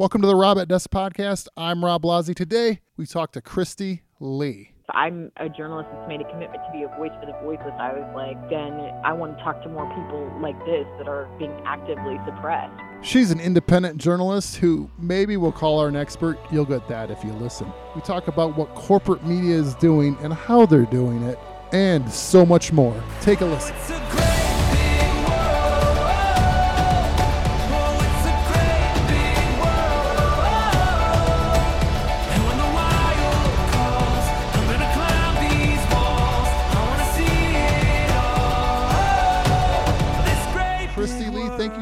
Welcome to the Rob at Desk podcast. I'm Rob Blasi. Today we talk to Kristi Leigh. I'm a journalist that's made a commitment to be a voice for the voiceless. I was like, then I want to talk to more people like this that are being actively suppressed. She's an independent journalist who maybe we'll call her an expert. You'll get that if you listen. We talk about what corporate media is doing and how they're doing it, and so much more. Take a listen.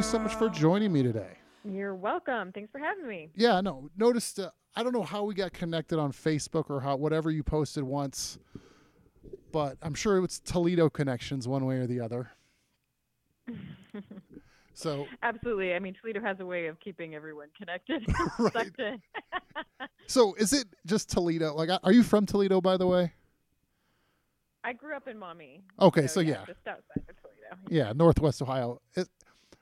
So much for joining me today. You're welcome. Thanks for having me. Yeah, no, noticed. Uh, I don't know how we got connected on Facebook or how whatever you posted once, but I'm sure it's Toledo connections one way or the other. so Absolutely. I mean, Toledo has a way of keeping everyone connected. Right. So is it just Toledo? Like, are you from Toledo, by the way? I grew up in Maumee. Okay, so yeah. Just outside of Toledo. Yeah, Northwest Ohio. It,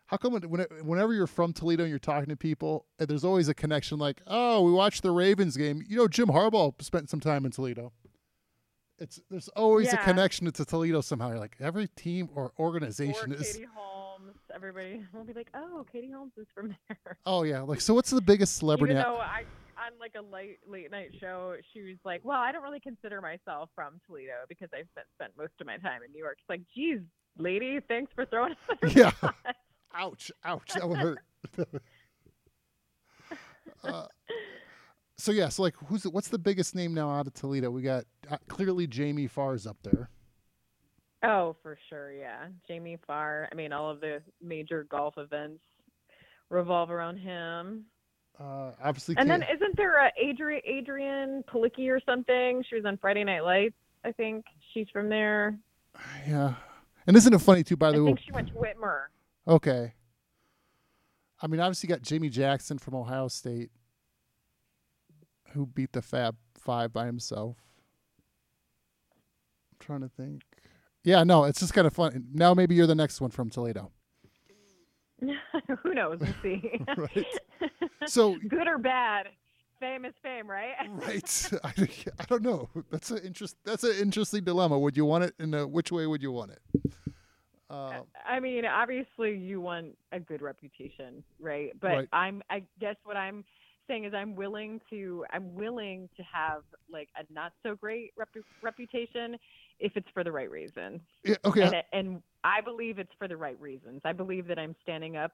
how come when, it- whenever you're from Toledo and you're talking to people, uh, there's always a connection like, oh, we watched the Ravens game. You know, Jim Harbaugh spent some time in Toledo. It's there's always a connection to Toledo somehow. You're like every team or Or organization is. Katie Holmes. Everybody will be like, oh, Katie Holmes is from there. Oh yeah, like so. What's the biggest celebrity? Even out- though I on like a late late night show, she was like, "Well, I don't really consider myself from Toledo because I've spent spent most of my time in New York." It's like, "Geez, lady, thanks for throwing us." Yeah. Bus." Ouch! Ouch! That would hurt. uh, so yeah, so like, who's the, what's the biggest name now out of Toledo? We got uh, clearly Jamie Farr's up there. Oh, for sure, yeah. Jamie Farr. I mean, all of the major golf events revolve around him. Uh, obviously, And then isn't there a Adri- Adrianne Palicki or something? She was on Friday Night Lights. I think she's from there. yeah. And isn't it funny too? By the way, I think she went to Whitmer. Okay. I mean, obviously, you got Jimmy Jackson from Ohio State, who beat the Fab Five by himself. I'm trying to think. Yeah, no, it's just kind of fun. Now maybe you're the next one from Toledo. Who knows? We'll see. Right. So, Good or bad, fame is fame, right? right? I, I don't know. That's an interest. That's an interesting dilemma. Would you want it? In a, which way would you want it? Uh, I mean, obviously you want a good reputation, right? But Right. I'm I guess what I'm saying is I'm willing to I'm willing to have like a not so great rep- reputation if it's for the right reasons. yeah, okay. And and I believe it's for the right reasons. I believe that I'm standing up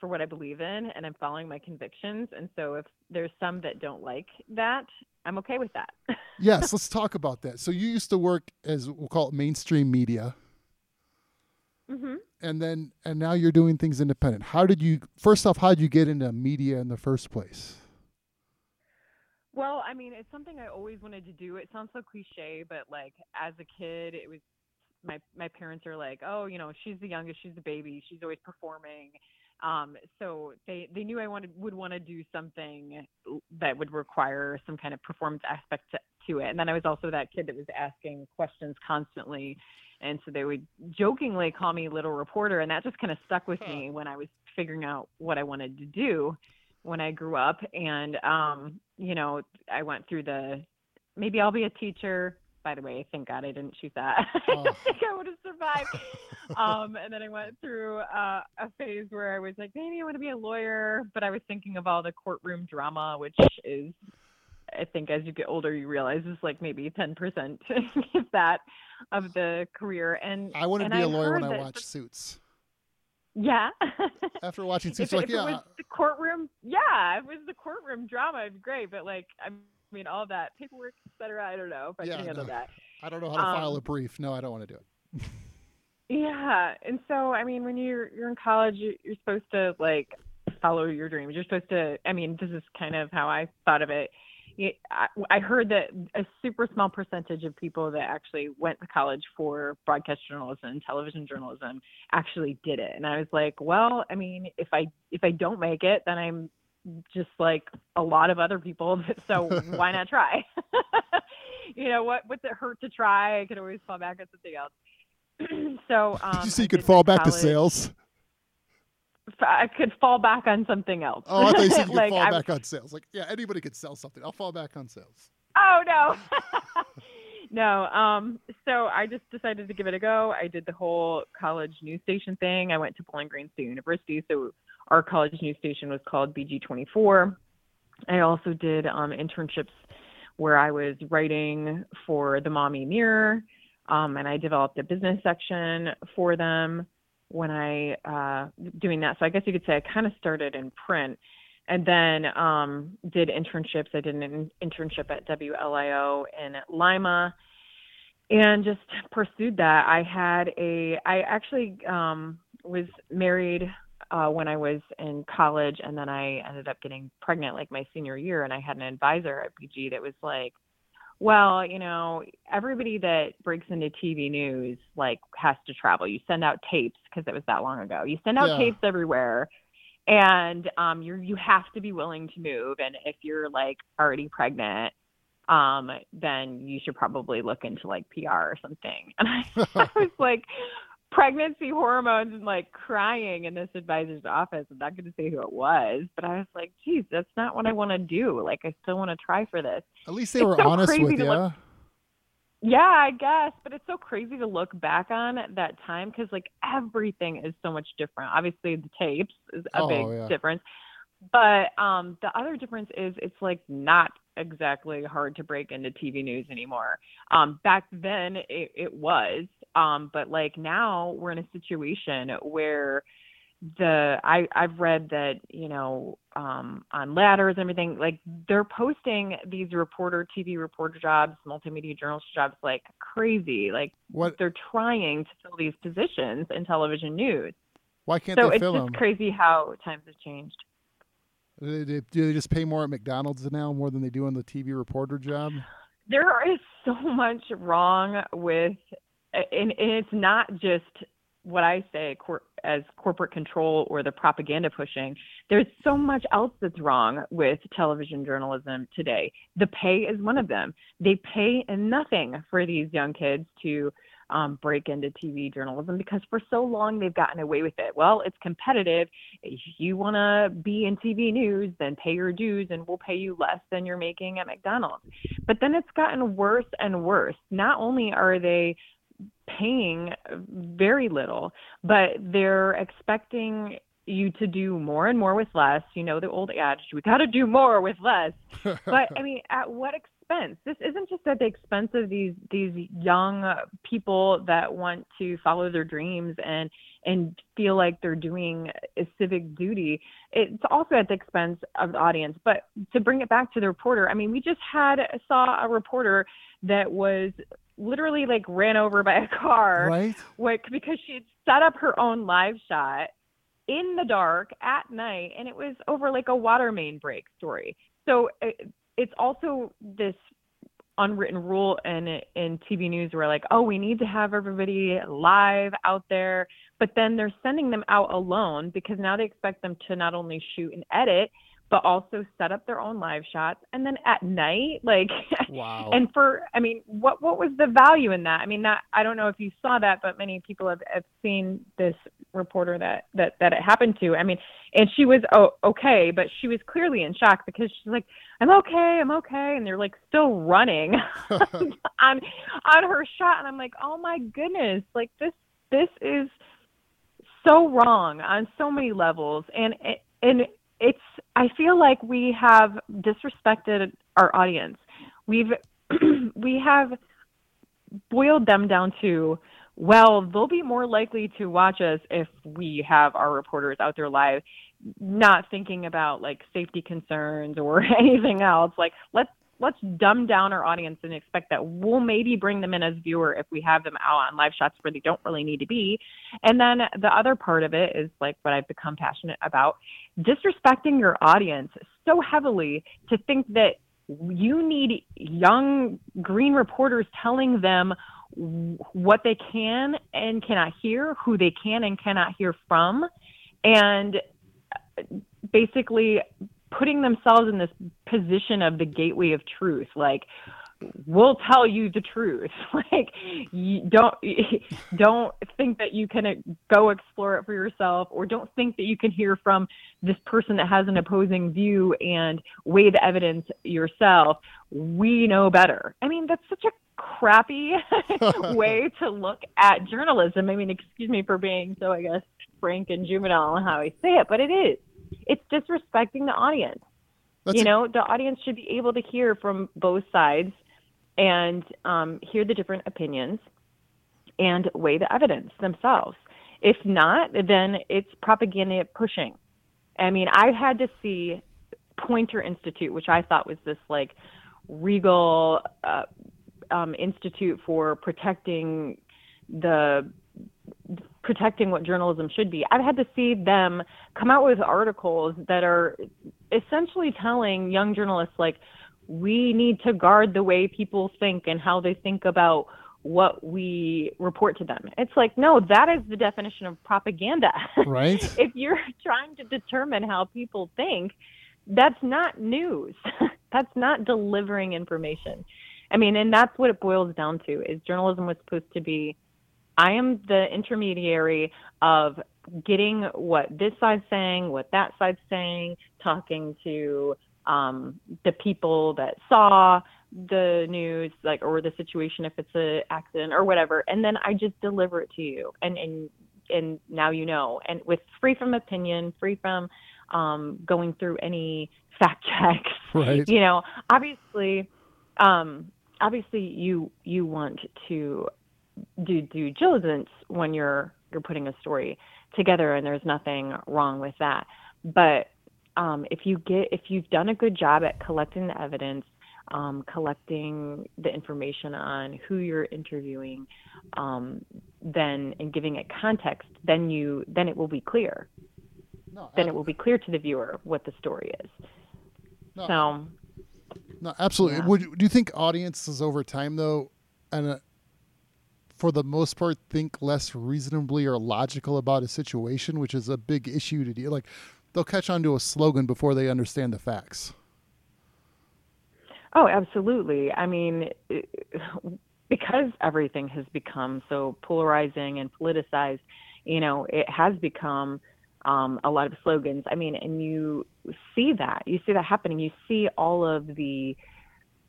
for what I believe in and I'm following my convictions. And so if there's some that don't like that, I'm okay with that. yes, let's talk about that. So you used to work as we'll call it mainstream media. Hmm and then and now you're doing things independent how did you first off how did you get into media in the first place Well, I mean, it's something I always wanted to do. It sounds so cliche, but like as a kid, it was my my parents are like, "Oh, you know, she's the youngest, she's the baby, she's always performing." Um, so they they knew I wanted would want to do something that would require some kind of performance aspect to, to it. And then I was also that kid that was asking questions constantly. And so they would jokingly call me little reporter and that just kind of stuck with me when I was figuring out what I wanted to do when I grew up. And, um, you know, I went through the maybe I'll be a teacher. By the way, thank God I didn't choose that. I Oh. don't think I would have survived. um, and then I went through uh, a phase where I was like, maybe I want to be a lawyer, but I was thinking of all the courtroom drama, which is, I think, as you get older, you realize is like maybe ten percent of that of the career. And i want to and be a I lawyer when i watch suits Yeah. after watching suits it- you're like if yeah it was the courtroom, yeah, if it was the courtroom drama, it'd be great. But like, I mean, all that paperwork, et cetera, I don't know if I Yeah, can handle no. that. i don't know how to file um, a brief no i don't want to do it Yeah, and so I mean, when you're you're in college, you- you're supposed to like follow your dreams. You're supposed to. I mean, this is kind of how I thought of it. I I heard that a super small percentage of people that actually went to college for broadcast journalism and television journalism actually did it, and I was like, well, I mean, if I if I don't make it, then I'm just like a lot of other people. So why not try? you know what? What's it hurt to try? I could always fall back on something else. so um, Did you say I you could fall back to sales? I could fall back on something else. Oh, I thought you said you like, could fall I- back on sales. Like, yeah, anybody could sell something. I'll fall back on sales. Oh no. no. Um so I just decided to give it a go. I did the whole college news station thing. I went to Bowling Green State University, so our college news station was called BG24. I also did um internships where I was writing for the Maumee Mirror, um, and I developed a business section for them when I uh, doing that. So I guess you could say I kind of started in print, and then um, did internships. I did an internship at WLIO in Lima, and just pursued that. I had a. I actually um, was married uh, when I was in college, and then I ended up getting pregnant like my senior year, and I had an advisor at BG that was like, "Well, you know, everybody that breaks into TV news like has to travel. You send out tapes because it was that long ago. You send out Yeah. tapes everywhere." And um, you you have to be willing to move, and if you're like already pregnant, um, then you should probably look into like PR or something. And I, I was like, pregnancy hormones and like crying in this advisor's office. I'm not going to say who it was, but I was like, geez, that's not what I want to do. Like, I still want to try for this. At least they It's were so honest with you. look- Yeah, I guess, but it's so crazy to look back on that time because like everything is so much different. Obviously, the tapes is a Oh, big yeah. difference, but um, the other difference is it's like not exactly hard to break into TV news anymore. Um, back then, it, it was, um, but like now we're in a situation where the I I've read that you know um, on ladders and everything like they're posting these reporter TV reporter jobs, multimedia journalist jobs like crazy. Like What? they're trying to fill these positions in television news. Why can't So they it's just crazy how times have changed. Do they, do they just pay more at McDonald's now more than they do on the TV reporter job? there is so much wrong with and, and it's not just what i say cor- as corporate control or the propaganda pushing. There's so much else that's wrong with television journalism today. The pay is one of them. They pay nothing for these young kids to um, break into TV journalism because for so long they've gotten away with it. Well, it's competitive. If you want to be in TV news, then pay your dues and we'll pay you less than you're making at McDonald's. But then it's gotten worse and worse. Not only are they paying very little, but they're expecting you to do more and more with less. You know the old adage, we got to do more with less. But I mean, at what expense? This isn't just at the expense of these these young uh, people that want to follow their dreams and and feel like they're doing a civic duty. It's also at the expense of the audience. But to bring it back to the reporter, I mean, we just had saw a reporter that was literally like ran over by a car right? like because she had set up her own live shot in the dark at night and it was over like a water main break story so it, it's also this unwritten rule in in TV news where like oh we need to have everybody live out there. But then they're sending them out alone because now they expect them to not only shoot and edit but also set up their own live shots. And then at night like Wow. and for i mean what what was the value in that? I mean that i don't know if you saw that but many people have, have seen this reporter that that that it happened to. I mean and she was oh, okay but she was clearly in shock because she's like i'm okay i'm okay and they're like still running on on her shot. And i'm like oh my goodness like this this is so wrong on so many levels. And and it's i feel like we have disrespected our audience. We've we have boiled them down to well they'll be more likely to watch us if we have our reporters out there live not thinking about like safety concerns or anything else. Like let's let's dumb down our audience and expect that we'll maybe bring them in as viewer if we have them out on live shots where they don't really need to be. And then the other part of it is like what i've become passionate about disrespecting your audience so heavily to think that you need young green reporters telling them what they can and cannot hear, who they can and cannot hear from, and basically putting themselves in this position of the gateway of truth. Like, we'll tell you the truth. like you don't don't think that you can uh, go explore it for yourself or don't think that you can hear from this person that has an opposing view and weigh the evidence yourself. We know better. I mean, that's such a crappy way to look at journalism. I mean, excuse me for being so I guess frank and juvenile in how I say it, but it is. It's disrespecting the audience. That's you know, the audience should be able to hear from both sides and um, hear the different opinions and weigh the evidence themselves. If not, then it's propaganda pushing. I mean, I had to see Poynter Institute, which I thought was this like regal uh, um, institute for protecting the protecting what journalism should be. I've had to see them come out with articles that are essentially telling young journalists like we need to guard the way people think and how they think about what we report to them. It's like, no, that is the definition of propaganda. Right. if you're trying to determine how people think, that's not news. that's not delivering information. I mean, and that's what it boils down to is journalism was supposed to be I am the intermediary of getting what this side's saying, what that side's saying, talking to um, the people that saw the news, like or the situation if it's an accident or whatever, and then I just deliver it to you, and and and now you know, and with free from opinion, free from um, going through any fact checks. Right. You know, obviously, um, obviously you you want to do due diligence when you're you're putting a story together, and there's nothing wrong with that. But um, if you get if you've done a good job at collecting the evidence, um, collecting the information on who you're interviewing, um, then and giving it context, then you then it will be clear. No, then it will be clear to the viewer what the story is. No, so. No, absolutely. Yeah. Would do you think audiences over time though, and uh, for the most part, think less reasonably or logical about a situation, which is a big issue to deal. Like they'll catch on to a slogan before they understand the facts. Oh, absolutely. I mean, because everything has become so polarizing and politicized, you know, it has become um, a lot of slogans. I mean, and you see that. You see that happening. You see all of the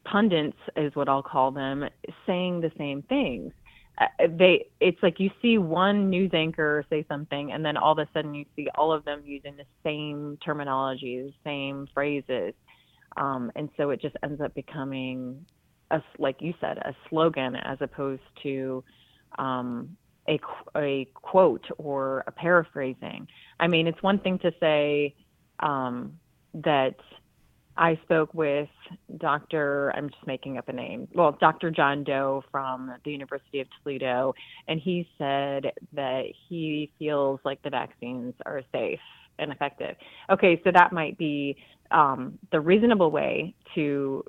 pundits, is what I'll call them, saying the same things. Uh, they it's like you see one news anchor say something and then all of a sudden you see all of them using the same terminology the same phrases. Um, and so it just ends up becoming a like you said a slogan as opposed to um, a, a quote or a paraphrasing. I mean it's one thing to say um, that I spoke with Dr. I'm just making up a name. Well, Dr. John Doe from the University of Toledo, and he said that he feels like the vaccines are safe and effective. Okay, so that might be um, the reasonable way to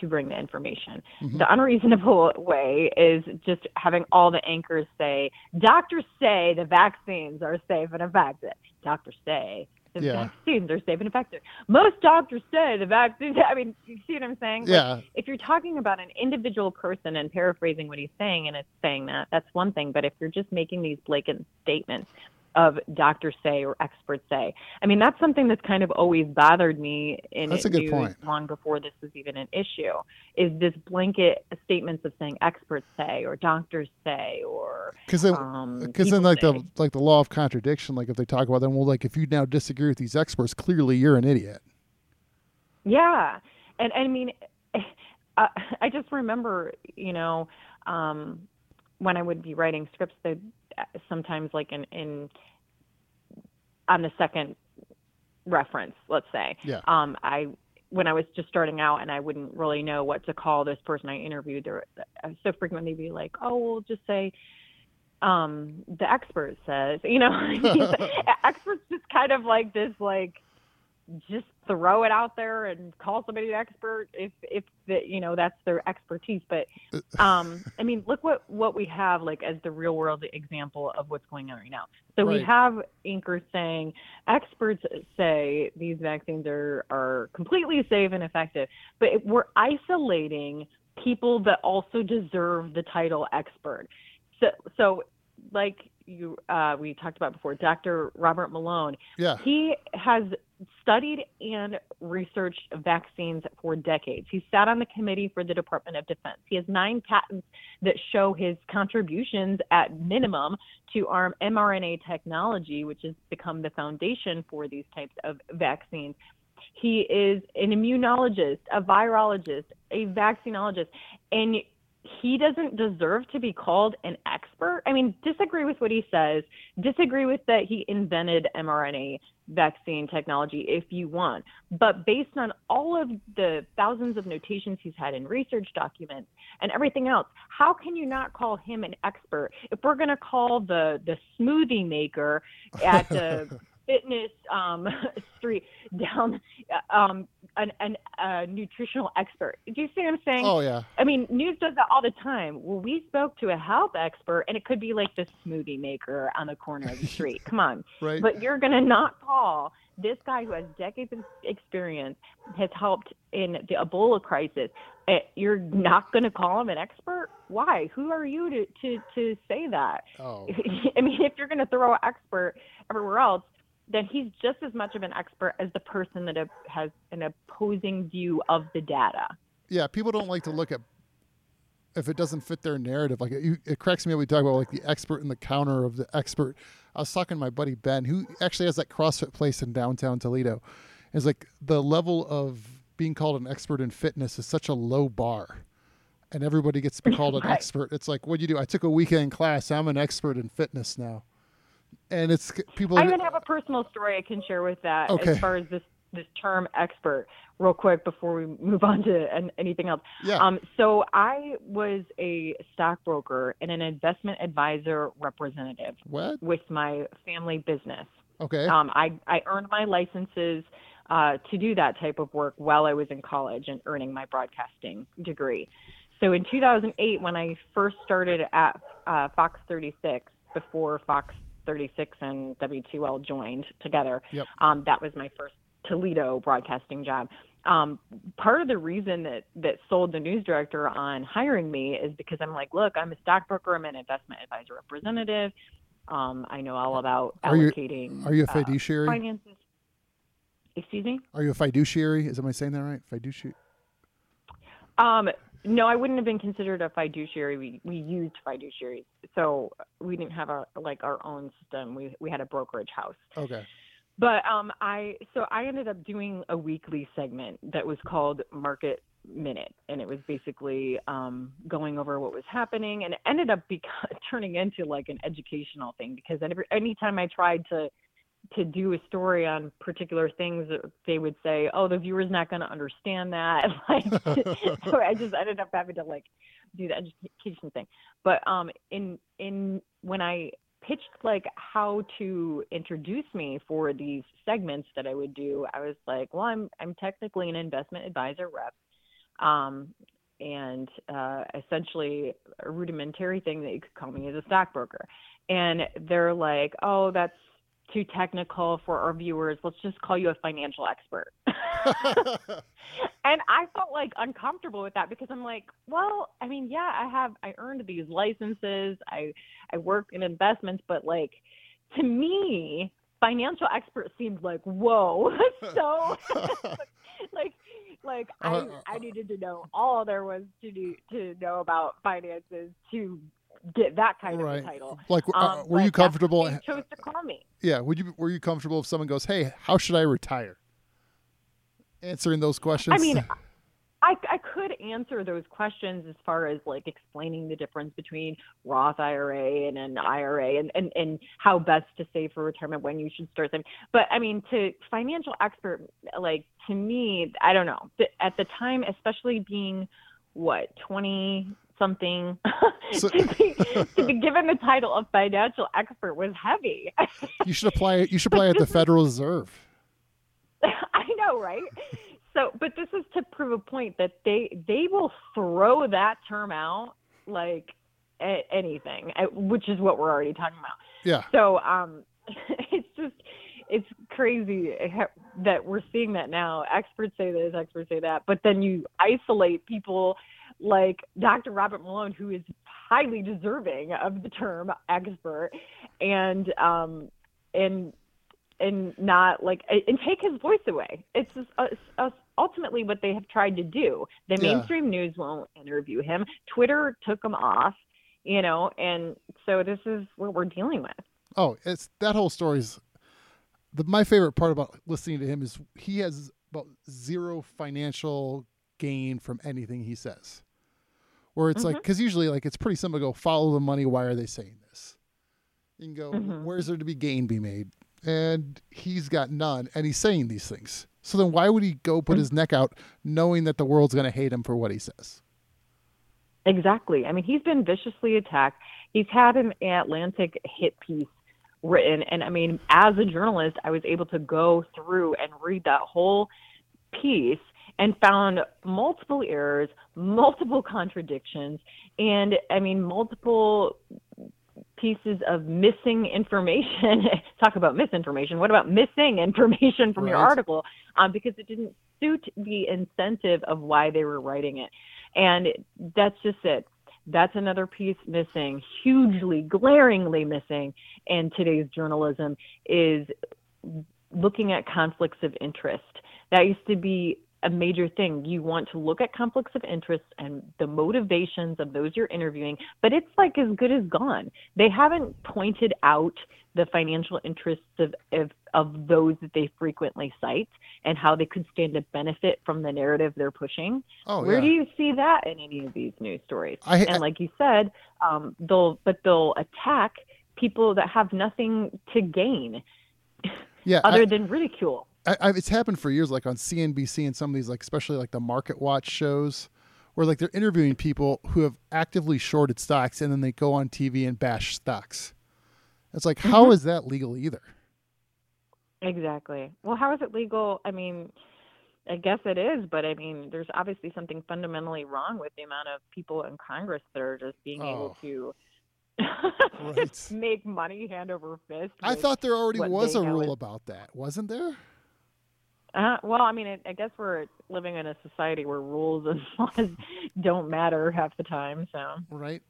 to bring the information. Mm-hmm. The unreasonable way is just having all the anchors say, "Doctors say the vaccines are safe and effective." Doctors say the yeah. vaccines are safe and effective. Most doctors say the vaccines. I mean, you see what I'm saying? Yeah. if you're talking about an individual person and paraphrasing what he's saying, and it's saying that, that's one thing. But if you're just making these blatant statements, of doctors say or experts say. I mean, that's something that's kind of always bothered me in that's a good point. long before this was even an issue. Is this blanket statements of saying experts say or doctors say or because um, then like say. the like the law of contradiction. Like if they talk about them, well, like if you now disagree with these experts, clearly you're an idiot. Yeah, and, I mean, uh, I just remember, you know. Um, when I would be writing scripts, they sometimes like in in on the second reference, let's say. Yeah. Um, I when I was just starting out and I wouldn't really know what to call this person I interviewed, there so frequently be like, oh, we'll just say um, the expert says, you know, experts just kind of like this like just throw it out there and call somebody an expert if if the, you know that's their expertise but um i mean look what what we have like as the real world example of what's going on right now so right. we have anchors saying experts say these vaccines are are completely safe and effective but we're isolating people that also deserve the title expert. So, so like you, uh, we talked about before, Dr. Robert Malone. Yeah. He has studied and researched vaccines for decades. He sat on the committee for the Department of Defense. He has nine patents that show his contributions at minimum to arm mRNA technology, which has become the foundation for these types of vaccines. He is an immunologist, a virologist, a vaccinologist, and he doesn't deserve to be called an expert. I mean, disagree with what he says, disagree with that he invented mRNA vaccine technology if you want. But based on all of the thousands of notations he's had in research documents and everything else, how can you not call him an expert? If we're going to call the the smoothie maker at the fitness um, street down um, an, an a nutritional expert. Do you see what I'm saying? Oh yeah. I mean, news does that all the time. Well, we spoke to a health expert, and it could be like the smoothie maker on the corner of the street. Come on, Right. but you're gonna not call this guy who has decades of experience, has helped in the Ebola crisis. eh, You're not gonna call him an expert? Why? Who are you to to to say that? oh. I mean, if you're going to throw an expert everywhere else, then he's just as much of an expert as the person that has an opposing view of the data. yeah, people don't like to look at if it doesn't fit their narrative. Like it, it cracks me up. We talk about like the expert in the counter of the expert. I was talking to my buddy Ben, who actually has that CrossFit place in downtown Toledo. It's like the level of being called an expert in fitness is such a low bar, and everybody gets to be called an Right. expert. It's like, what do you do? I took a weekend class. I'm an expert in fitness now, and it's people. I even have a personal story I can share with that Okay. as far as this this term expert real quick before we move on to an, anything else. yeah. Um, so I was a stockbroker and an investment advisor representative what? with my family business. Okay. Um, I, I earned my licenses uh, to do that type of work while I was in college and earning my broadcasting degree. So in 2008, when I first started at uh, Fox 36, before Fox 36 and WTOL joined together, Yep. um, that was my first Toledo broadcasting job. Um, part of the reason that that sold the news director on hiring me is because I'm like, look, I'm a stockbroker, I'm an investment advisor representative. Um, I know all about Are you- allocating. Are you a uh, fiduciary? finances. Excuse me. Are you a fiduciary? Is am I saying that right? Fiduciary. Um, no, I wouldn't have been considered a fiduciary. We we used fiduciaries, so we didn't have a like our own system. We we had a brokerage house. Okay. But um, I so I ended up doing a weekly segment that was called Market Minute, and it was basically um, going over what was happening, and it ended up bec- turning into like an educational thing because every anytime I tried to to do a story on particular things, they would say, "Oh, the viewer's not going to understand that." Like, so I just ended up having to like do the education thing. But um, in in when I pitched like how to introduce me for these segments that I would do, I was like, well, I'm I'm technically an investment advisor rep, um, and uh, essentially a rudimentary thing that you could call me is a stockbroker. And they're like, oh, that's too technical for our viewers. Let's just call you a financial expert. and I felt like uncomfortable with that because I'm like, well, I mean, yeah, I have I earned these licenses. I I work in investments, but like to me, financial expert seemed like whoa. so like like I Uh, I needed to know all there was to do to know about finances to get that kind Right. of a title. like, uh, Um, were you comfortable? Chose to call me. Yeah. Would you? Were you comfortable if someone goes, "Hey, how should I retire?" Answering those questions. I mean, I, I could answer those questions as far as like explaining the difference between Roth IRA and an IRA and, and, and how best to save for retirement, when you should start saving. But I mean, to financial expert, like to me, I don't know. At the time, especially being what, 20 something, So- to, be, to be given the title of financial expert was heavy. you should apply. it. You should apply at the Federal Reserve. I know, right? So, but this is to prove a point that they they will throw that term out like a- anything, uh, which is what we're already talking about. Yeah. So, um, it's just it's crazy that we're seeing that now. Experts say this, experts say that, but then you isolate people like Dr. Robert Malone, who is highly deserving of the term expert, and um, and and not like and take his voice away. It's just, uh, uh, ultimately what they have tried to do. The Yeah. mainstream news won't interview him. Twitter took him off, you know, and so this is what we're dealing with. Oh, it's that whole story's the my favorite part about listening to him is he has about zero financial gain from anything he says. Where it's like because usually like it's pretty simple to go follow the money. Why are they saying this? You can go Mhm. where's there to be gain be made, and he's got none, and he's saying these things. So then why would he go put his neck out knowing that the world's going to hate him for what he says? Exactly. I mean, he's been viciously attacked. He's had an Atlantic hit piece written. And I mean, as a journalist, I was able to go through and read that whole piece and found multiple errors, multiple contradictions, and I mean, multiple pieces of missing information. Talk about misinformation. What about missing information from your article? Um, because it didn't suit the incentive of why they were writing it. And that's just it. That's another piece missing, hugely, glaringly missing in today's journalism is looking at conflicts of interest. That used to be a major thing. You want to look at conflicts of interest and the motivations of those you're interviewing, but it's like as good as gone. They haven't pointed out the financial interests of, of, of those that they frequently cite and how they could stand to benefit from the narrative they're pushing. Oh Where yeah. do you see that in any of these news stories? I- and like you said, um, they'll but they'll attack people that have nothing to gain yeah, I- other than ridicule. I, I, it's happened for years, like on CNBC and some of these, like especially like the Market Watch shows, where like they're interviewing people who have actively shorted stocks, and then they go on TV and bash stocks. It's like, how mm-hmm. is that legal either? Exactly. Well, how is it legal? I mean, I guess it is, but I mean, there's obviously something fundamentally wrong with the amount of people in Congress that are just being able Oh. to Right. make money hand over fist. I thought there already was a rule about that, wasn't there? Uh, well, I mean, I, I guess we're living in a society where rules and laws don't matter half the time. So Right.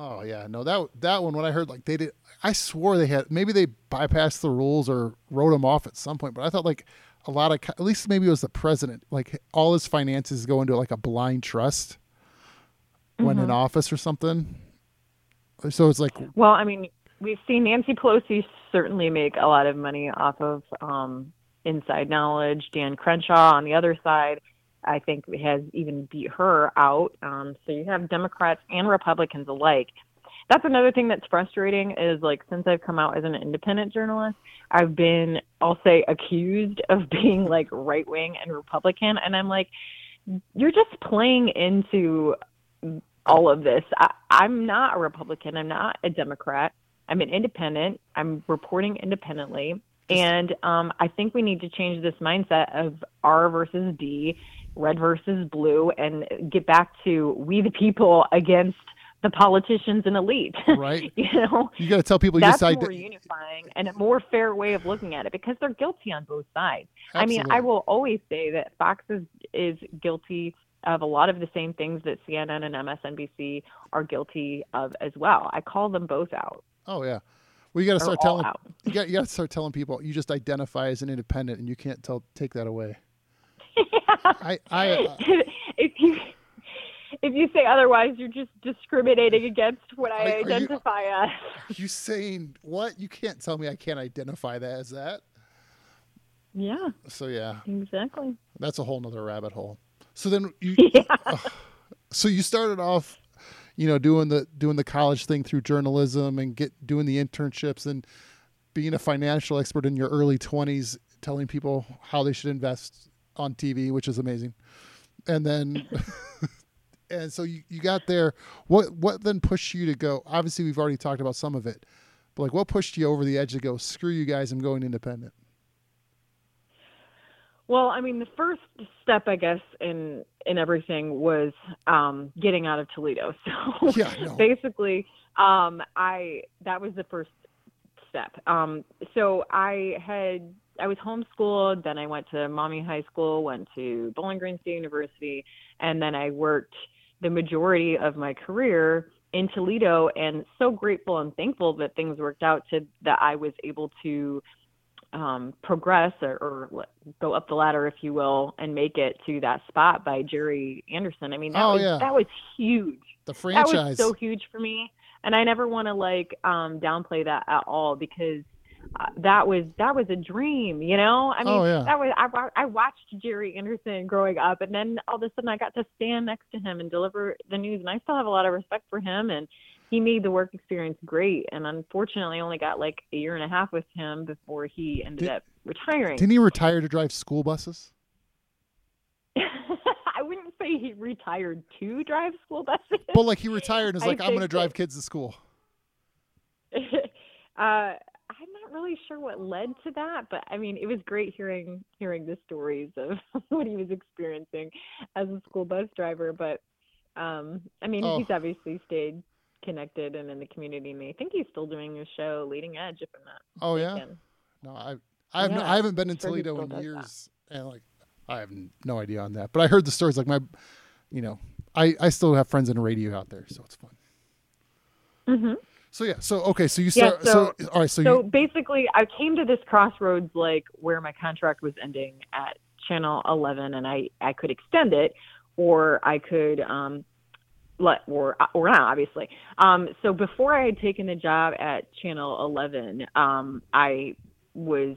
Oh yeah, no that that one when I heard like they did, I swore they had maybe they bypassed the rules or wrote them off at some point, but I thought like a lot of at least maybe it was the president like all his finances go into like a blind trust when in office or something. So it's like Well, I mean, we've seen Nancy Pelosi certainly make a lot of money off of um, inside knowledge. Dan Crenshaw on the other side, I think, has even beat her out. Um, so you have Democrats and Republicans alike. That's another thing that's frustrating is like since I've come out as an independent journalist, I've been, I'll say, accused of being like right wing and Republican. And I'm like, you're just playing into all of this. I, I'm not a Republican. I'm not a Democrat. I'm an independent. I'm reporting independently. And um, I think we need to change this mindset of R versus D, red versus blue, and get back to we the people against the politicians and elite. Right. you know, you got to tell people you that's more ide- unifying and a more fair way of looking at it because they're guilty on both sides. I mean, I will always say that Fox is, is guilty of a lot of the same things that CNN and MSNBC are guilty of as well. I call them both out. Oh yeah. Well, you got to start telling you got you got to start telling people you just identify as an independent and you can't tell take that away. I I uh, if you if you say otherwise, you're just discriminating against what Are- I are you- identify as. you saying what? You can't tell me I can't identify that as that. Yeah, So yeah, exactly. that's a whole nother rabbit hole. So then you Yeah. so you started off, you know, doing the doing the college thing through journalism and get doing the internships and being a financial expert in your early twenties, telling people how they should invest on TV, which is amazing. And then and so you, you got there. What what then pushed you to go? Obviously we've already talked about some of it. But like what pushed you over the edge to go, screw you guys, I'm going independent. Well, I mean, the first step, I guess, in in everything was um, getting out of Toledo. So Yeah, no. basically, um, I that was the first step. Um, so I had I was homeschooled, then I went to Maumee High School, went to Bowling Green State University, and then I worked the majority of my career in Toledo and so grateful and thankful that things worked out to that I was able to um, progress or, or, go up the ladder, if you will, and make it to that spot by Jerry Anderson. I mean, that Oh, was yeah. that was huge. The That franchise. was so huge for me, and I never want to like um, downplay that at all because uh, that was that was a dream. You know, I mean, Oh, yeah. that was I, wa- I watched Jerry Anderson growing up, and then all of a sudden I got to stand next to him and deliver the news, and I still have a lot of respect for him and. He made the work experience great, and unfortunately, only got like a year and a half with him before he ended Did- up retiring. Didn't he retire to drive school buses? I wouldn't say he retired to drive school buses. Well, like he retired and was like, I'm going to drive kids to school. uh, I'm not really sure what led to that, but I mean, it was great hearing hearing the stories of what he was experiencing as a school bus driver. But um, I mean, Oh. he's obviously stayed connected and in the community, and I think he's still doing a show, Leading Edge, if I'm not Oh, yeah? No, I I have no, Yeah, I haven't been in Toledo in does that. years, and like I have no idea on that. But I heard the stories. Like my, you know, I I still have friends in radio out there, so it's fun. hmm So yeah, so okay, so you Yeah, so, so- all right, so, So you basically, I came to this crossroads like where my contract was ending at Channel 11, and I I could extend it, or I could um let or or not obviously. Um, so before I had taken the job at Channel 11, um, I was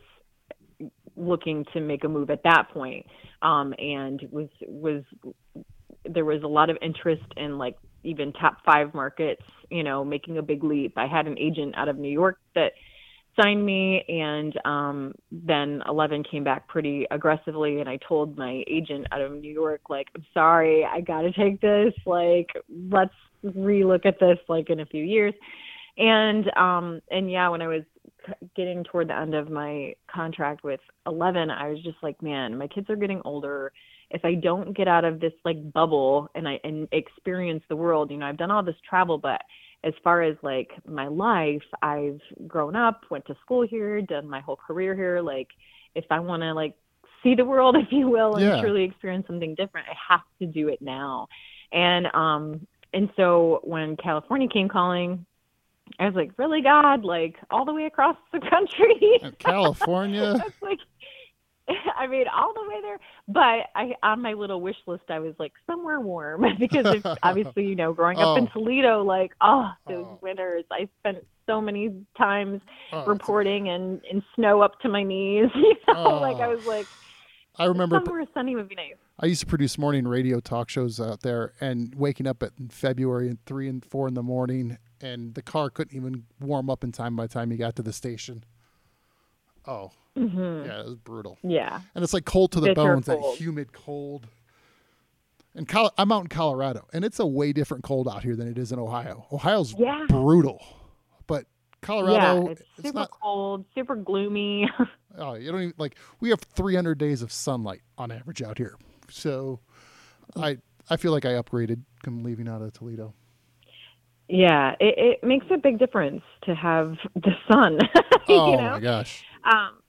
looking to make a move at that point, um, and was was there was a lot of interest in like even top five markets, you know, making a big leap. I had an agent out of New York that signed me and um then 11 came back pretty aggressively and I told my agent out of New York like I'm sorry I got to take this like let's relook at this like in a few years. And um and yeah when I was getting toward the end of my contract with 11 I was just like man my kids are getting older. If I don't get out of this like bubble and I and experience the world you know I've done all this travel but as far as like my life, I've grown up, went to school here, done my whole career here. Like, if I want to like see the world, if you will, and Yeah. truly experience something different, I have to do it now. And um, and so when California came calling, I was like, really, God, like all the way across the country. uh, California. Like, I mean, all the way there. But I, on my little wish list, I was like somewhere warm because if, obviously, you know, growing up in Oh. Toledo, like, oh, those Oh. winters, I spent so many times Oh, reporting and in snow up to my knees. You know, like I Oh. was like, I remember somewhere sunny would be nice. I used to produce morning radio talk shows out there, and waking up at February at three and four in the morning, and the car couldn't even warm up in time by the time you got to the station. Oh, hmm yeah, it was brutal. Yeah. and it's like cold to the Bitter bones, that humid cold. And Col- I'm out in Colorado, and it's a way different cold out here than it is in Ohio. Ohio's Yeah. brutal, but Colorado, yeah. It's it's super not. cold, super gloomy. Oh, you don't even like. We have 300 days of sunlight on average out here, so I I feel like I upgraded come leaving out of Toledo. yeah. It, it makes a big difference to have the sun. Oh you know? my gosh! Um,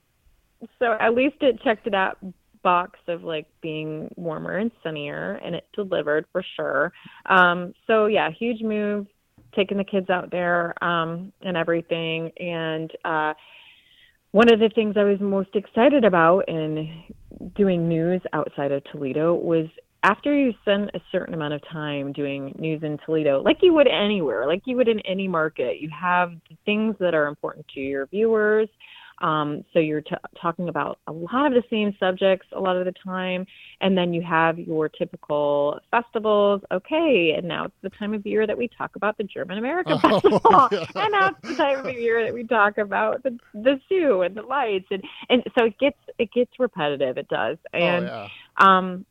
so at least it checked that box of like being warmer and sunnier, and it delivered for sure. Um, so yeah, huge move, taking the kids out there um, and everything. And uh, one of the things I was most excited about in doing news outside of Toledo was after you spend a certain amount of time doing news in Toledo, like you would anywhere, like you would in any market, you have things that are important to your viewers. Um, so you're t- talking about a lot of the same subjects a lot of the time, and then you have your typical festivals. Okay, and now it's the time of year that we talk about the German American Oh, Festival, yeah. and now it's the time of year that we talk about the the zoo and the lights, and and so it gets it gets repetitive. It does, and oh yeah. um,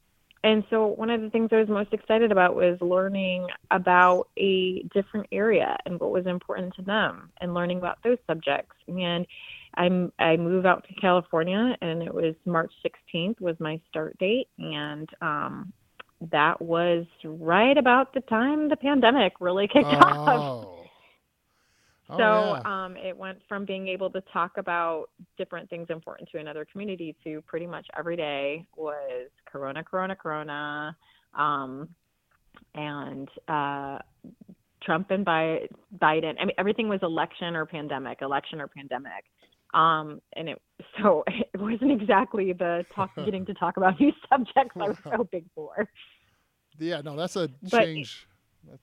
and so one of the things I was most excited about was learning about a different area and what was important to them and learning about those subjects. And I'm, I moved out to California and it was March 16th was my start date. And, um, that was right about the time the pandemic really kicked off. Oh. Oh, So yeah. um, it went from being able to talk about different things important to another community to pretty much every day was Corona, Corona, Corona. Um, and uh, Trump and Biden. I mean, everything was election or pandemic, election or pandemic. Um, and it so it wasn't exactly the talk getting to talk about new subjects I was hoping for. Yeah, no, that's a But- change. that's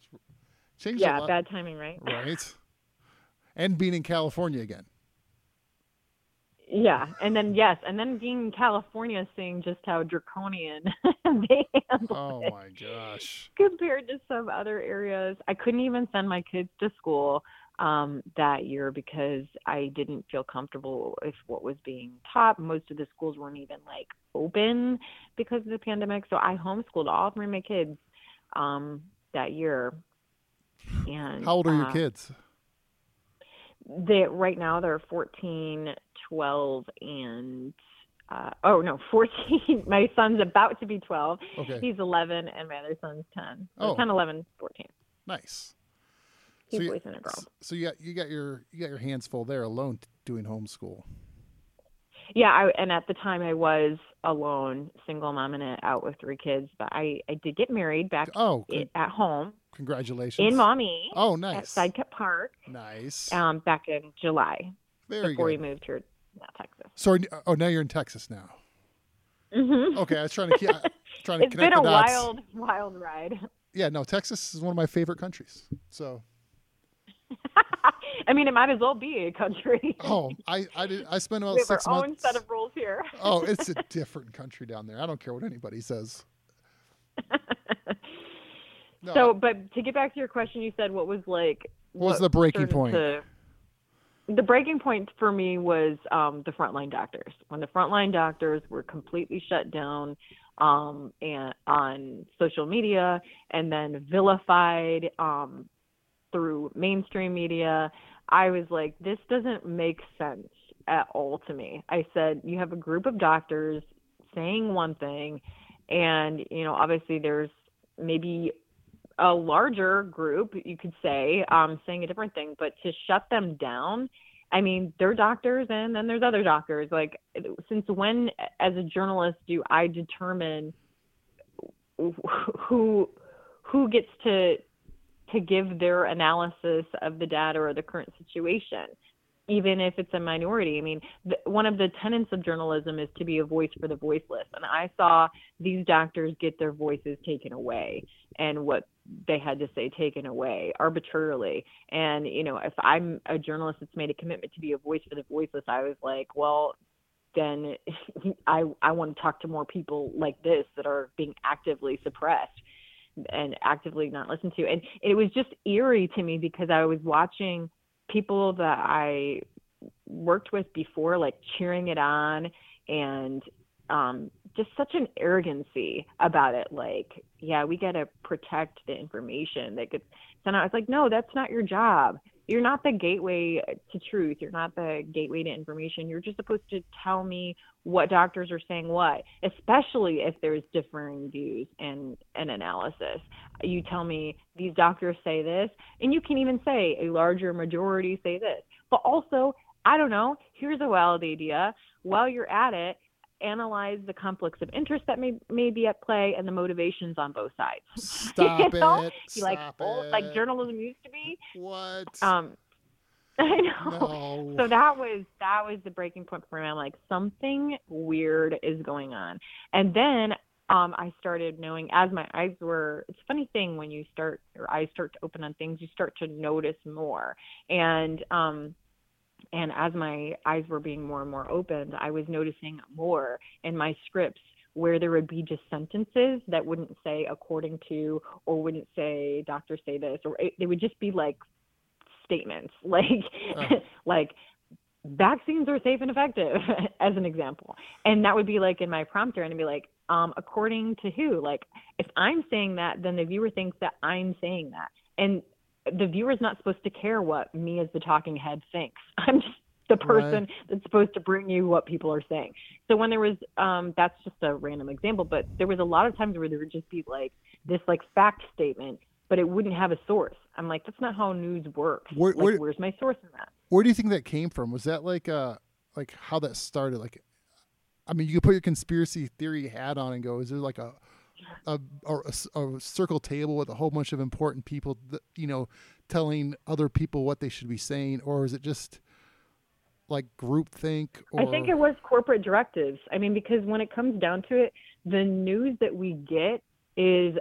change. a Yeah, lot, bad timing, right? right? And being in California again. Yeah, and then yes, and then being in California, seeing just how draconian they handle Oh my gosh. compared to some other areas. I couldn't even send my kids to school um, that year because I didn't feel comfortable with what was being taught. Most of the schools weren't even like open because of the pandemic, so I homeschooled all three of my kids um, that year. And How old are your uh, kids? they right now they're 14 12 and uh, oh no 14 my son's about to be 12 Okay, he's 11 and my other son's 10 Oh. oh. 10 11 14 nice. Two So you- boys and a girl So you got you got your you got your hands full there alone doing homeschool. yeah I, and at the time i was alone single mom and out with three kids but i i did get married back Oh, con- at home congratulations. in Maumee Oh, at nice. sidecut park Nice. um back in july Very before we moved here now texas So, oh, now you're in Texas now. hmm Okay, I was trying to keep trying to it's connect been a wild wild ride Yeah, no, Texas is one of my favorite countries. So, I mean, it might as well be a country. oh, I I did I spent about we have six our months. own set of rules here. oh, it's a different country down there. I don't care what anybody says. No, so, but to get back to your question, you said what was like What was the breaking point? to- the breaking point for me was um, the frontline doctors. When the frontline doctors were completely shut down um, and on social media, and then vilified um, through mainstream media, I was like, this doesn't make sense at all to me. I said, you have a group of doctors saying one thing, and you know, obviously there's maybe a larger group, you could say, um, saying a different thing, but to shut them down, I mean, they're doctors and then there's other doctors. Like, since when, as a journalist, do I determine who who gets to to give their analysis of the data or the current situation? even if it's a minority. I mean, one of the tenets of journalism is to be a voice for the voiceless. And I saw these doctors get their voices taken away and what they had to say taken away arbitrarily. And, you know, if I'm a journalist that's made a commitment to be a voice for the voiceless, I was like, well, then I I want to talk to more people like this that are being actively suppressed and actively not listen to. And it was just eerie to me because I was watching people that I worked with before, like cheering it on and um, just such an arrogancy about it. Like, yeah, we got to protect the information that gets sent out. It's like, no, that's not your job. You're not the gateway to truth. You're not the gateway to information. You're just supposed to tell me what doctors are saying what, especially if there's differing views and an analysis. You tell me these doctors say this, and you can even say a larger majority say this. But also, I don't know, here's a wild idea. While you're at it, analyze the conflicts of interest that may may be at play and the motivations on both sides. Stop You know? it. You like Stop old, it. like journalism used to be. What? Um, I know. no. So that was that was the breaking point for me. I'm like something weird is going on, and then um, I started knowing as my eyes were. It's a funny thing when you start your eyes start to open on things, you start to notice more, and um, and as my eyes were being more and more opened, I was noticing more in my scripts where there would be just sentences that wouldn't say according to or wouldn't say doctors say this or it, they would just be like statements. Like Oh. like vaccines are safe and effective as an example. And that would be like in my prompter and it'd be like um according to who? Like if i'm saying that then the viewer thinks that i'm saying that. And the viewer's not supposed to care what me as the talking head thinks. I'm just the person that's supposed to bring you what people are saying. So when there was um that's just a random example but there was a lot of times where there would just be like this like fact statement but it wouldn't have a source. I'm like that's not how news works. Where- like where- where's my source in that? Where do you think that came from? Was that like uh like how that started? Like, I mean, you could put your conspiracy theory hat on and go, is there like a a, a, a, circle table with a whole bunch of important people, that, you know, telling other people what they should be saying, or is it just like groupthink? Or... I think it was corporate directives. I mean, because when it comes down to it, the news that we get is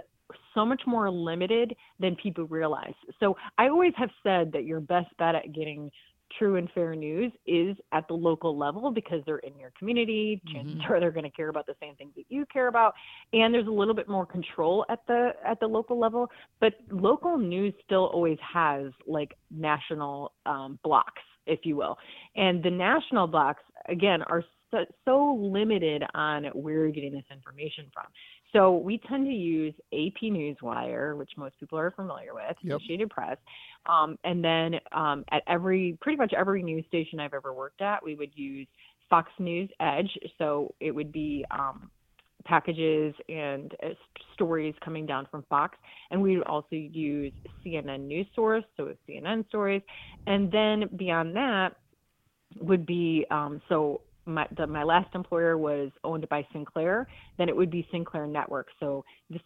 so much more limited than people realize. So I always have said that your best bet at getting true and fair news is at the local level because they're in your community. Chances mm-hmm. are they're going to care about the same things that you care about, and there's a little bit more control at the at the local level. But local news still always has like national um, blocks, if you will, and the national blocks again are so, so limited on where you're getting this information from. So we tend to use AP Newswire, which most people are familiar with, yep. Associated Press, um, and then um, at every pretty much every news station I've ever worked at, we would use Fox News Edge. So it would be um, packages and uh, stories coming down from Fox, and we would also use CNN News Source, so CNN stories, and then beyond that would be um, so my, the, my last employer was owned by Sinclair, then it would be Sinclair Network, so the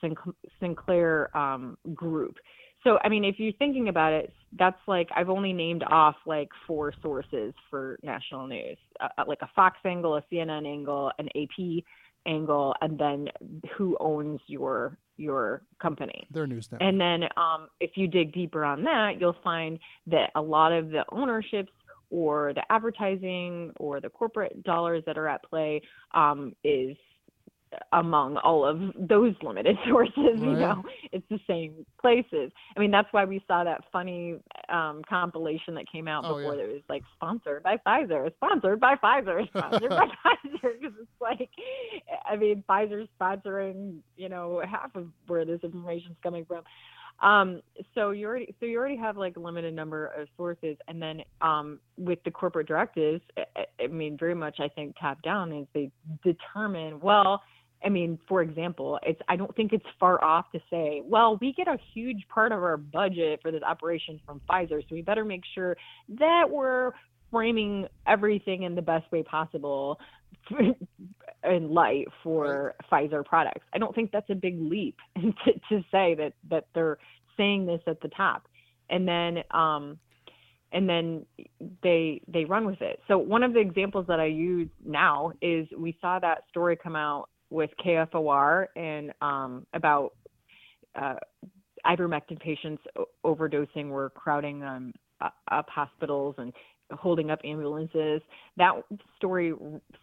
Sinclair um, group. So, I mean, if you're thinking about it, that's like I've only named off like four sources for national news, uh, uh like a Fox angle, a CNN angle, an AP angle, and then who owns your your company. Their news network. And then um, if you dig deeper on that, you'll find that a lot of the ownerships or the advertising or the corporate dollars that are at play um, is among all of those limited sources right. you know it's the same places i mean that's why we saw that funny um compilation that came out oh, before yeah. that was like sponsored by pfizer sponsored by pfizer sponsored by pfizer because it's like i mean pfizer's sponsoring you know half of where this information's coming from um, so you already so you already have like a limited number of sources, and then um, with the corporate directives, I, I mean, very much I think top down is they determine well. I mean, for example, it's I don't think it's far off to say, well, we get a huge part of our budget for this operation from Pfizer, so we better make sure that we're framing everything in the best way possible in light for right. Pfizer products. I don't think that's a big leap to, to say that that they're saying this at the top, and then um, and then they they run with it. So one of the examples that I use now is we saw that story come out with KFOR and um, about uh, ivermectin patients overdosing were crowding um, up hospitals and holding up ambulances. That story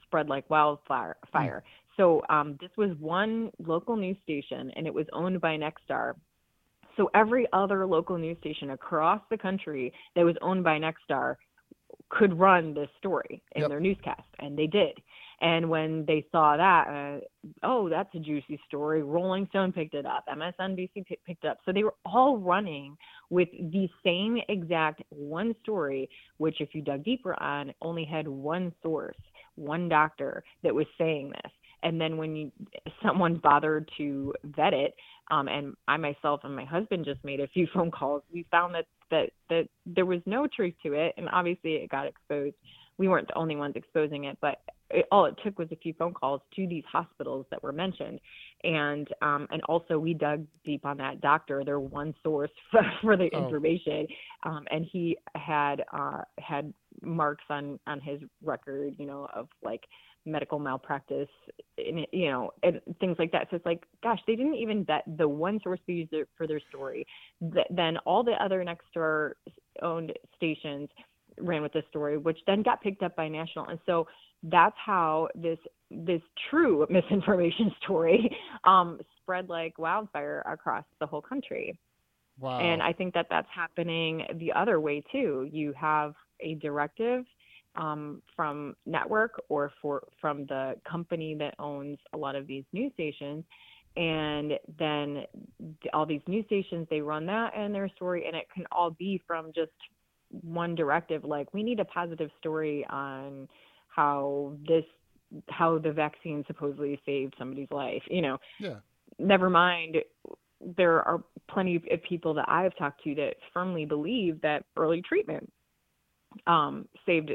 spread like wildfire. Fire. Mm. So um, this was one local news station, and it was owned by Nexstar. So every other local news station across the country that was owned by Nexstar could run this story in yep. their newscast, and they did. And when they saw that, uh, oh, that's a juicy story. Rolling Stone picked it up. MSNBC p- picked it up. So they were all running with the same exact one story, which, if you dug deeper on, only had one source, one doctor that was saying this. And then when you, someone bothered to vet it, um, and I myself and my husband just made a few phone calls, we found that that that there was no truth to it, and obviously it got exposed. We weren't the only ones exposing it, but it, all it took was a few phone calls to these hospitals that were mentioned, and um, and also we dug deep on that doctor. They're one source for, for the oh. information, um, and he had uh, had marks on on his record, you know, of like medical malpractice, and, you know, and things like that. So it's like, gosh, they didn't even vet the one source they used for their story. then all the other Nexstar owned stations ran with this story, which then got picked up by national. And so that's how this this true misinformation story um, spread like wildfire across the whole country. Wow. And I think that that's happening the other way too. You have a directive um, from network or for from the company that owns a lot of these news stations, and then all these news stations they run that and their story, and it can all be from just one directive. Like we need a positive story on how this how the vaccine supposedly saved somebody's life. You know, yeah. Never mind, there are plenty of people that I have talked to that firmly believe that early treatment um, saved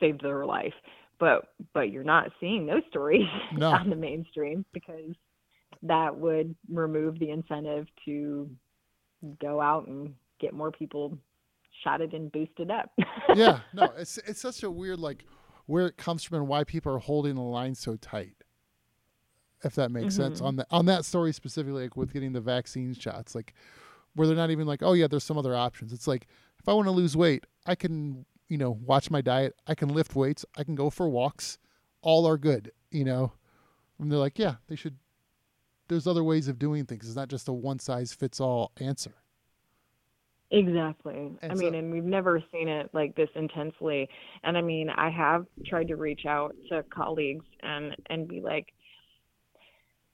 saved their life. But but you're not seeing those stories no. on the mainstream because that would remove the incentive to go out and get more people shotted and boosted up. yeah, no, it's it's such a weird like where it comes from and why people are holding the line so tight. If that makes mm-hmm. sense on that on that story specifically, like with getting the vaccine shots, like where they're not even like, oh yeah, there's some other options. It's like if I want to lose weight, I can you know watch my diet, I can lift weights, I can go for walks, all are good, you know. And they're like, yeah, they should. There's other ways of doing things. It's not just a one size fits all answer. Exactly. And I so, mean, and we've never seen it like this intensely. And I mean, I have tried to reach out to colleagues and and be like,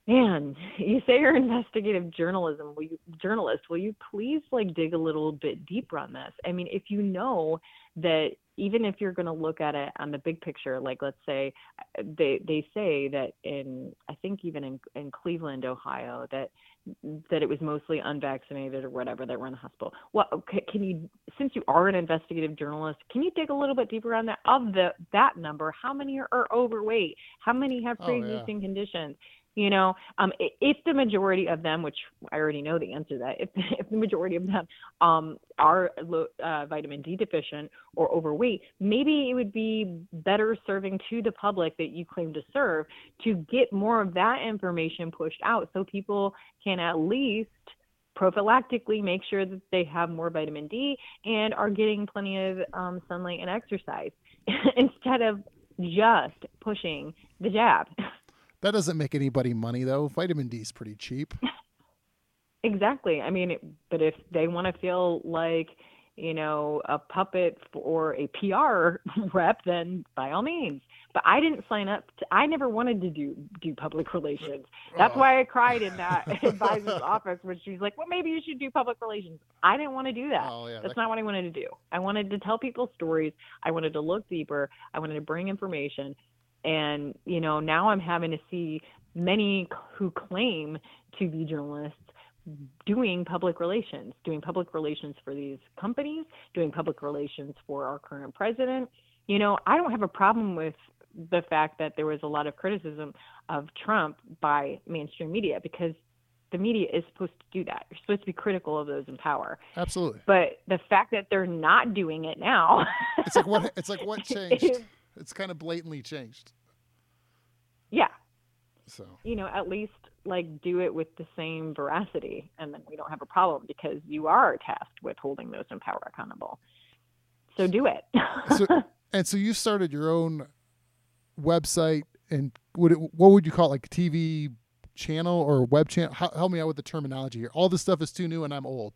man, you say you're investigative journalism, will you, journalist, will you please like dig a little bit deeper on this? I mean, if you know that even if you're going to look at it on the big picture, like let's say uh, they they say that in I think even in in Cleveland, Ohio, that that it was mostly unvaccinated or whatever that were in the hospital. Well, okay, can you since you are an investigative journalist, can you dig a little bit deeper on that? Of the that number, how many are, are overweight? How many have pre-existing oh, yeah. conditions? You know um, if the majority of them which i already know the answer to that if, if the majority of them um, are low, uh, vitamin d deficient or overweight maybe it would be better serving to the public that you claim to serve to get more of that information pushed out so people can at least prophylactically make sure that they have more vitamin d and are getting plenty of um, sunlight and exercise instead of just pushing the jab That doesn't make anybody money though. Vitamin D is pretty cheap. exactly. I mean, but if they want to feel like you know a puppet or a PR rep, then by all means. But I didn't sign up. To, I never wanted to do do public relations. That's oh. why I cried in that advisor's office when she's like, "Well, maybe you should do public relations." I didn't want to do that. Oh, yeah, That's that... not what I wanted to do. I wanted to tell people stories. I wanted to look deeper. I wanted to bring information and, you know, now I'm having to see many who claim to be journalists doing public relations, doing public relations for these companies, doing public relations for our current president. You know, I don't have a problem with the fact that there was a lot of criticism of Trump by mainstream media because the media is supposed to do that. You're supposed to be critical of those in power. Absolutely. But the fact that they're not doing it now. it's like what it's like what changed it's kind of blatantly changed. Yeah. So you know, at least like do it with the same veracity, and then we don't have a problem because you are tasked with holding those in power accountable. So do it. so, and so you started your own website, and would it, what would you call it, like TV channel or web channel? Help me out with the terminology here. All this stuff is too new, and I'm old.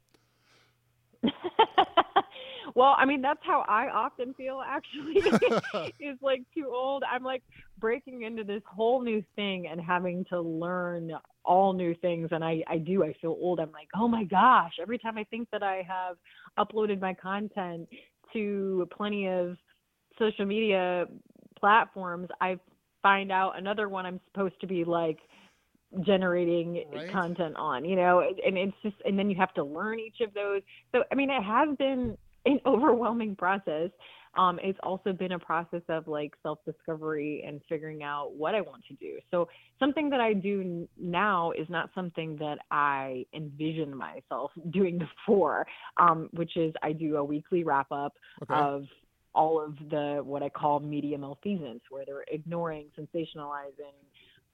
Well, I mean, that's how I often feel actually. is like too old. I'm like breaking into this whole new thing and having to learn all new things. And I, I do, I feel old. I'm like, oh my gosh, every time I think that I have uploaded my content to plenty of social media platforms, I find out another one I'm supposed to be like, generating right. content on you know and it's just and then you have to learn each of those so i mean it has been an overwhelming process. Um, it's also been a process of like self discovery and figuring out what I want to do. So, something that I do now is not something that I envision myself doing before, um, which is I do a weekly wrap up okay. of all of the what I call media malfeasance, where they're ignoring, sensationalizing,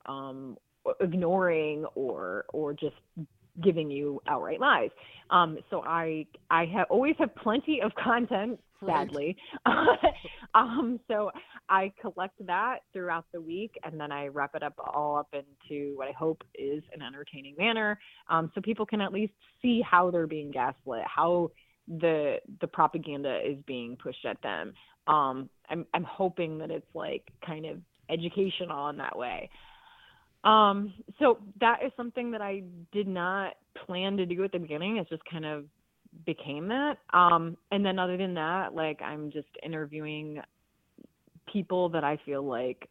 um, ignoring, or or just giving you outright lies. Um, so I I have always have plenty of content. Sadly, right. um, so I collect that throughout the week, and then I wrap it up all up into what I hope is an entertaining manner, um, so people can at least see how they're being gaslit, how the the propaganda is being pushed at them. Um, I'm I'm hoping that it's like kind of educational in that way. Um, so that is something that I did not plan to do at the beginning. It just kind of became that. Um, and then other than that, like I'm just interviewing people that I feel like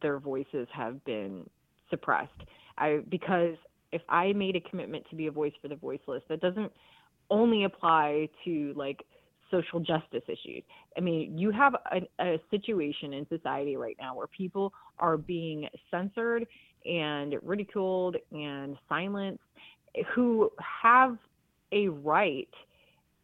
their voices have been suppressed. I because if I made a commitment to be a voice for the voiceless, that doesn't only apply to like social justice issues. I mean, you have a, a situation in society right now where people are being censored and ridiculed and silenced who have a right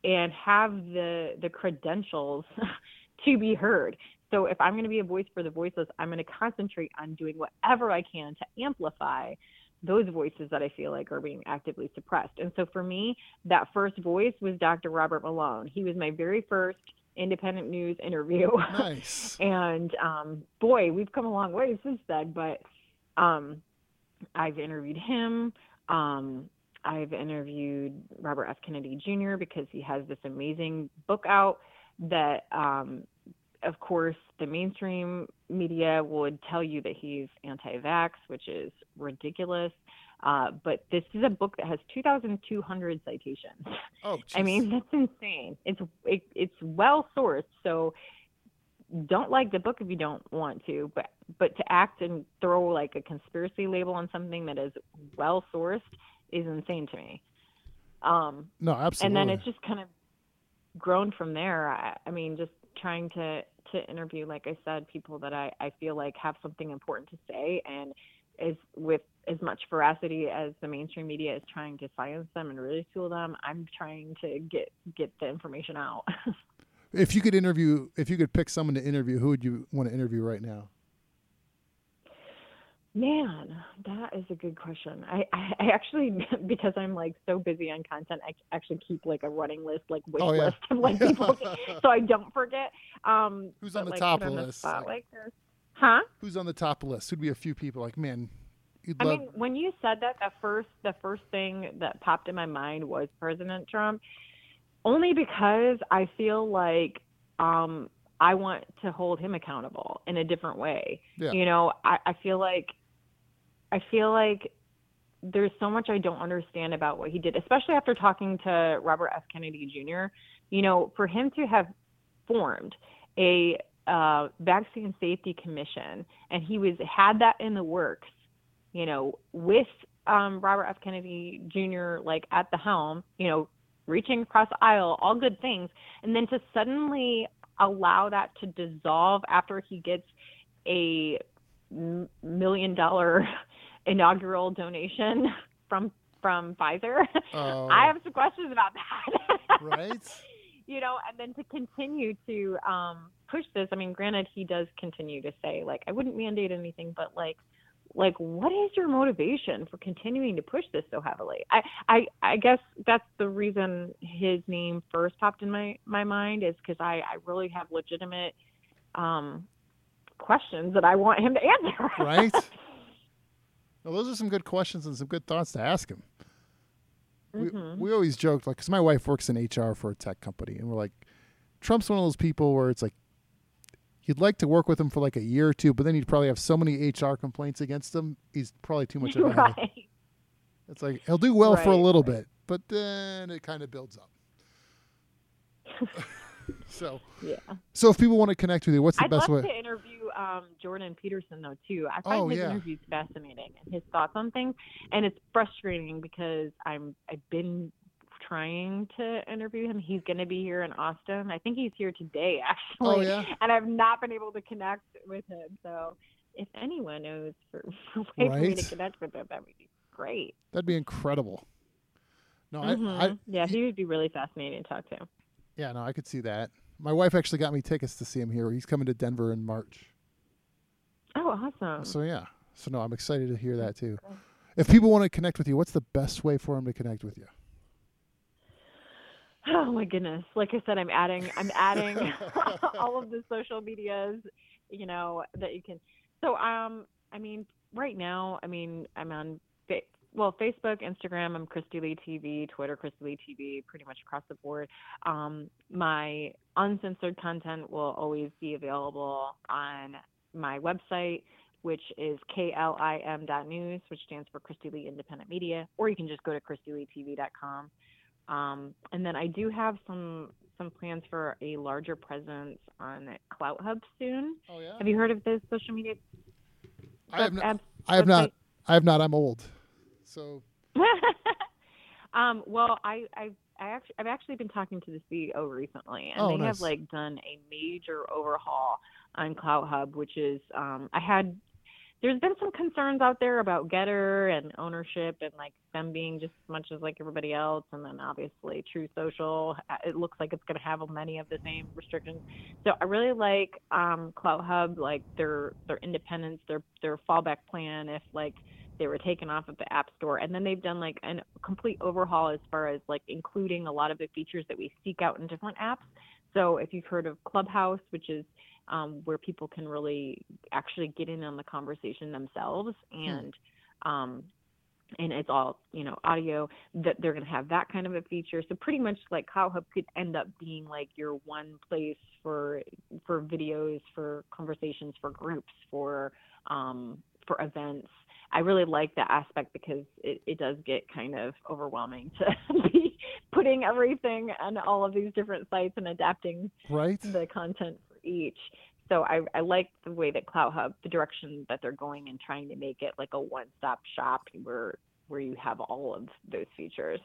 and have the the credentials to be heard. So if I'm going to be a voice for the voiceless, I'm going to concentrate on doing whatever I can to amplify those voices that I feel like are being actively suppressed. And so for me, that first voice was Dr. Robert Malone. He was my very first independent news interview. Nice. and um, boy, we've come a long way since then. But um, I've interviewed him. Um, I've interviewed Robert F. Kennedy Jr. because he has this amazing book out that um, of course, the mainstream media would tell you that he's anti vax, which is ridiculous. Uh, but this is a book that has 2,200 citations. Oh, I mean, that's insane. It's it, it's well sourced, so don't like the book if you don't want to, but but to act and throw like a conspiracy label on something that is well sourced is insane to me. Um, no, absolutely. And then it's just kind of grown from there. I, I mean, just trying to to interview, like I said, people that I, I feel like have something important to say and is with as much veracity as the mainstream media is trying to silence them and ridicule them, I'm trying to get get the information out. if you could interview if you could pick someone to interview, who would you want to interview right now? Man, that is a good question. I, I, actually, because I'm like so busy on content, I actually keep like a running list, like wish Oh, yeah. list of like people, so I don't forget. Um, Who's on the like, top of the list? Like- like. Huh? Who's on the top list? Who'd be a few people like, man, you'd I love mean, when you said that, the first the first thing that popped in my mind was President Trump, only because I feel like um, I want to hold him accountable in a different way. Yeah. You know, I, I feel like I feel like there's so much I don't understand about what he did, especially after talking to Robert F. Kennedy Jr. You know, for him to have formed a uh, vaccine safety commission, and he was had that in the works, you know, with um, Robert F. Kennedy Jr. like at the helm, you know, reaching across the aisle, all good things, and then to suddenly allow that to dissolve after he gets a million dollar inaugural donation from from Pfizer. Oh, I have some questions about that. right. you know, and then to continue to um, push this. I mean, granted, he does continue to say like, I wouldn't mandate anything, but like, like, what is your motivation for continuing to push this so heavily? I, I, I guess that's the reason his name first popped in my my mind is because I, I really have legitimate um, questions that I want him to answer. Right. Well, those are some good questions and some good thoughts to ask him. Mhm. We, we always joked, like, because my wife works in HR for a tech company, and we're like, Trump's one of those people where it's like, you'd like to work with him for like a year or two, but then you'd probably have so many HR complaints against him, he's probably too much of a right. It's like he'll do well for a Right, little bit, but then it kind of builds up. so, Yeah. so if people want to connect with you, what's the I'd best way? to interview um, Jordan Peterson though too. I find Oh, his yeah. interviews fascinating and his thoughts on things, and it's frustrating because I'm I've been trying to interview him. He's going to be here in Austin. I think he's here today actually, Oh yeah, and I've not been able to connect with him. So if anyone knows for a way for me to connect with him, that would be great. that'd be incredible. No, I, I, Mhm. yeah, he would be really fascinating to talk to. yeah, no, I could see that. My wife actually got me tickets to see him here. He's coming to Denver in March. Oh, awesome. So yeah, so no, I'm excited to hear that too. If people want to connect with you, what's the best way for them to connect with you? Oh my goodness! Like I said, I'm adding, I'm adding all of the social medias, you know, that you can. So, um, I mean, right now, I mean, I'm on, Fa- well, Facebook, Instagram. I'm Kristi Leigh TV, Twitter, Kristi Leigh TV, pretty much across the board. Um, my uncensored content will always be available on my website, which is klim.news, which stands for Kristi Leigh Independent Media, or you can just go to kristileightv.com. Um, and then I do have some some plans for a larger presence on CloutHub soon. Oh yeah, Have you heard of this social media? I have not. abs- I have not. I have not. I'm old. So um, well, I, I I actually I've actually been talking to the CEO recently, and Oh, they nice. have like done a major overhaul on CloutHub, which is um, I had. There's been some concerns out there about Gettr and ownership and like them being just as much as like everybody else, and then obviously Truth Social. uh, It looks like it's going to have many of the same restrictions. So I really like um, CloutHub, like their their independence, their their fallback plan if like they were taken off of the app store and then they've done like a complete overhaul as far as like including a lot of the features that we seek out in different apps so if you've heard of clubhouse which is um, where people can really actually get in on the conversation themselves and um, and it's all you know audio that they're going to have that kind of a feature. So pretty much like CloutHub could end up being like your one place for for videos for conversations for groups for um, for events. I really like that aspect because it, it does get kind of overwhelming to be putting everything on all of these different sites and adapting Right? the content for each. So I, I like the way that CloutHub, the direction that they're going and trying to make it like a one-stop shop where where you have all of those features.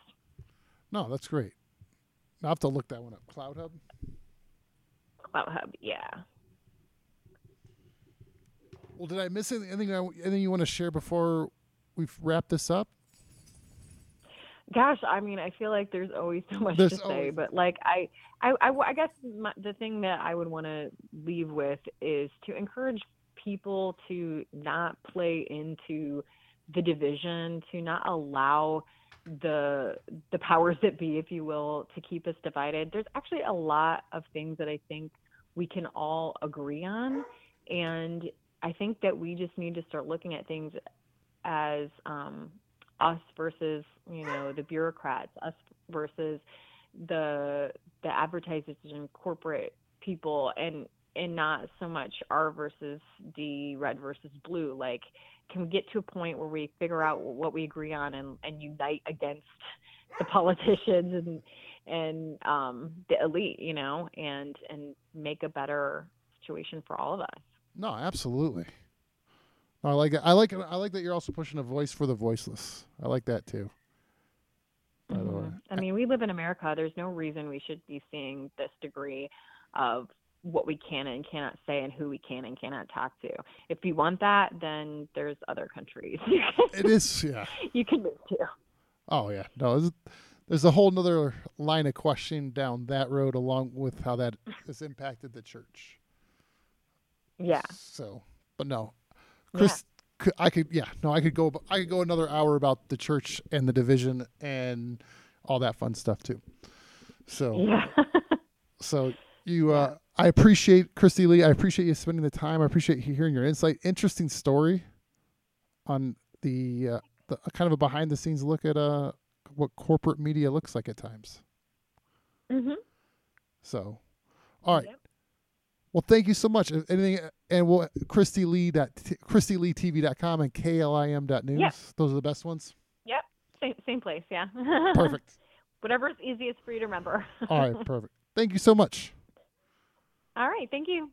No, that's great. I'll have to look that one up. CloutHub. Cloud Hub, yeah. Well, did I miss anything? Anything, anything you want to share before we wrap this up? Gosh, I mean, I feel like there's always so much There's to say, always- but like I, I, I, I guess my, the thing that I would want to leave with is to encourage people to not play into the division, to not allow the the powers that be, if you will, to keep us divided. There's actually a lot of things that I think we can all agree on, and I think that we just need to start looking at things as um, us versus you know the bureaucrats, us versus the the advertisers and corporate people, and and not so much R versus D, red versus blue. Like, can we get to a point where we figure out what we agree on and, and unite against the politicians and and um, the elite, you know, and and make a better situation for all of us. No, absolutely. I like it. I like it. I like that you're also pushing a voice for the voiceless. I like that too. By the way, Mhm. I mean, we live in America. There's no reason we should be seeing this degree of what we can and cannot say and who we can and cannot talk to. If you want that, then there's other countries it is. Yeah. you can move to. Oh yeah. No, there's, there's a whole nother line of questioning down that road, along with how that has impacted the church. Yeah. So, but no, Chris, c- I could. Yeah. No, I could go. I could go another hour about the church and the division and all that fun stuff too. So. Yeah. So you, uh, I appreciate Kristi Leigh. I appreciate you spending the time. I appreciate hearing your insight. Interesting story on the, uh, the kind of a behind the scenes look at uh what corporate media looks like at times. mhm. So, all right. Yep. Well, thank you so much. Anything and we'll Kristi Leigh dot Kristi Leigh TV.com and KLIM dot news. Yep. Those are the best ones. Yep. Same same place, yeah. Perfect. Whatever is easiest for you to remember. All right. Perfect. Thank you so much. All right, thank you.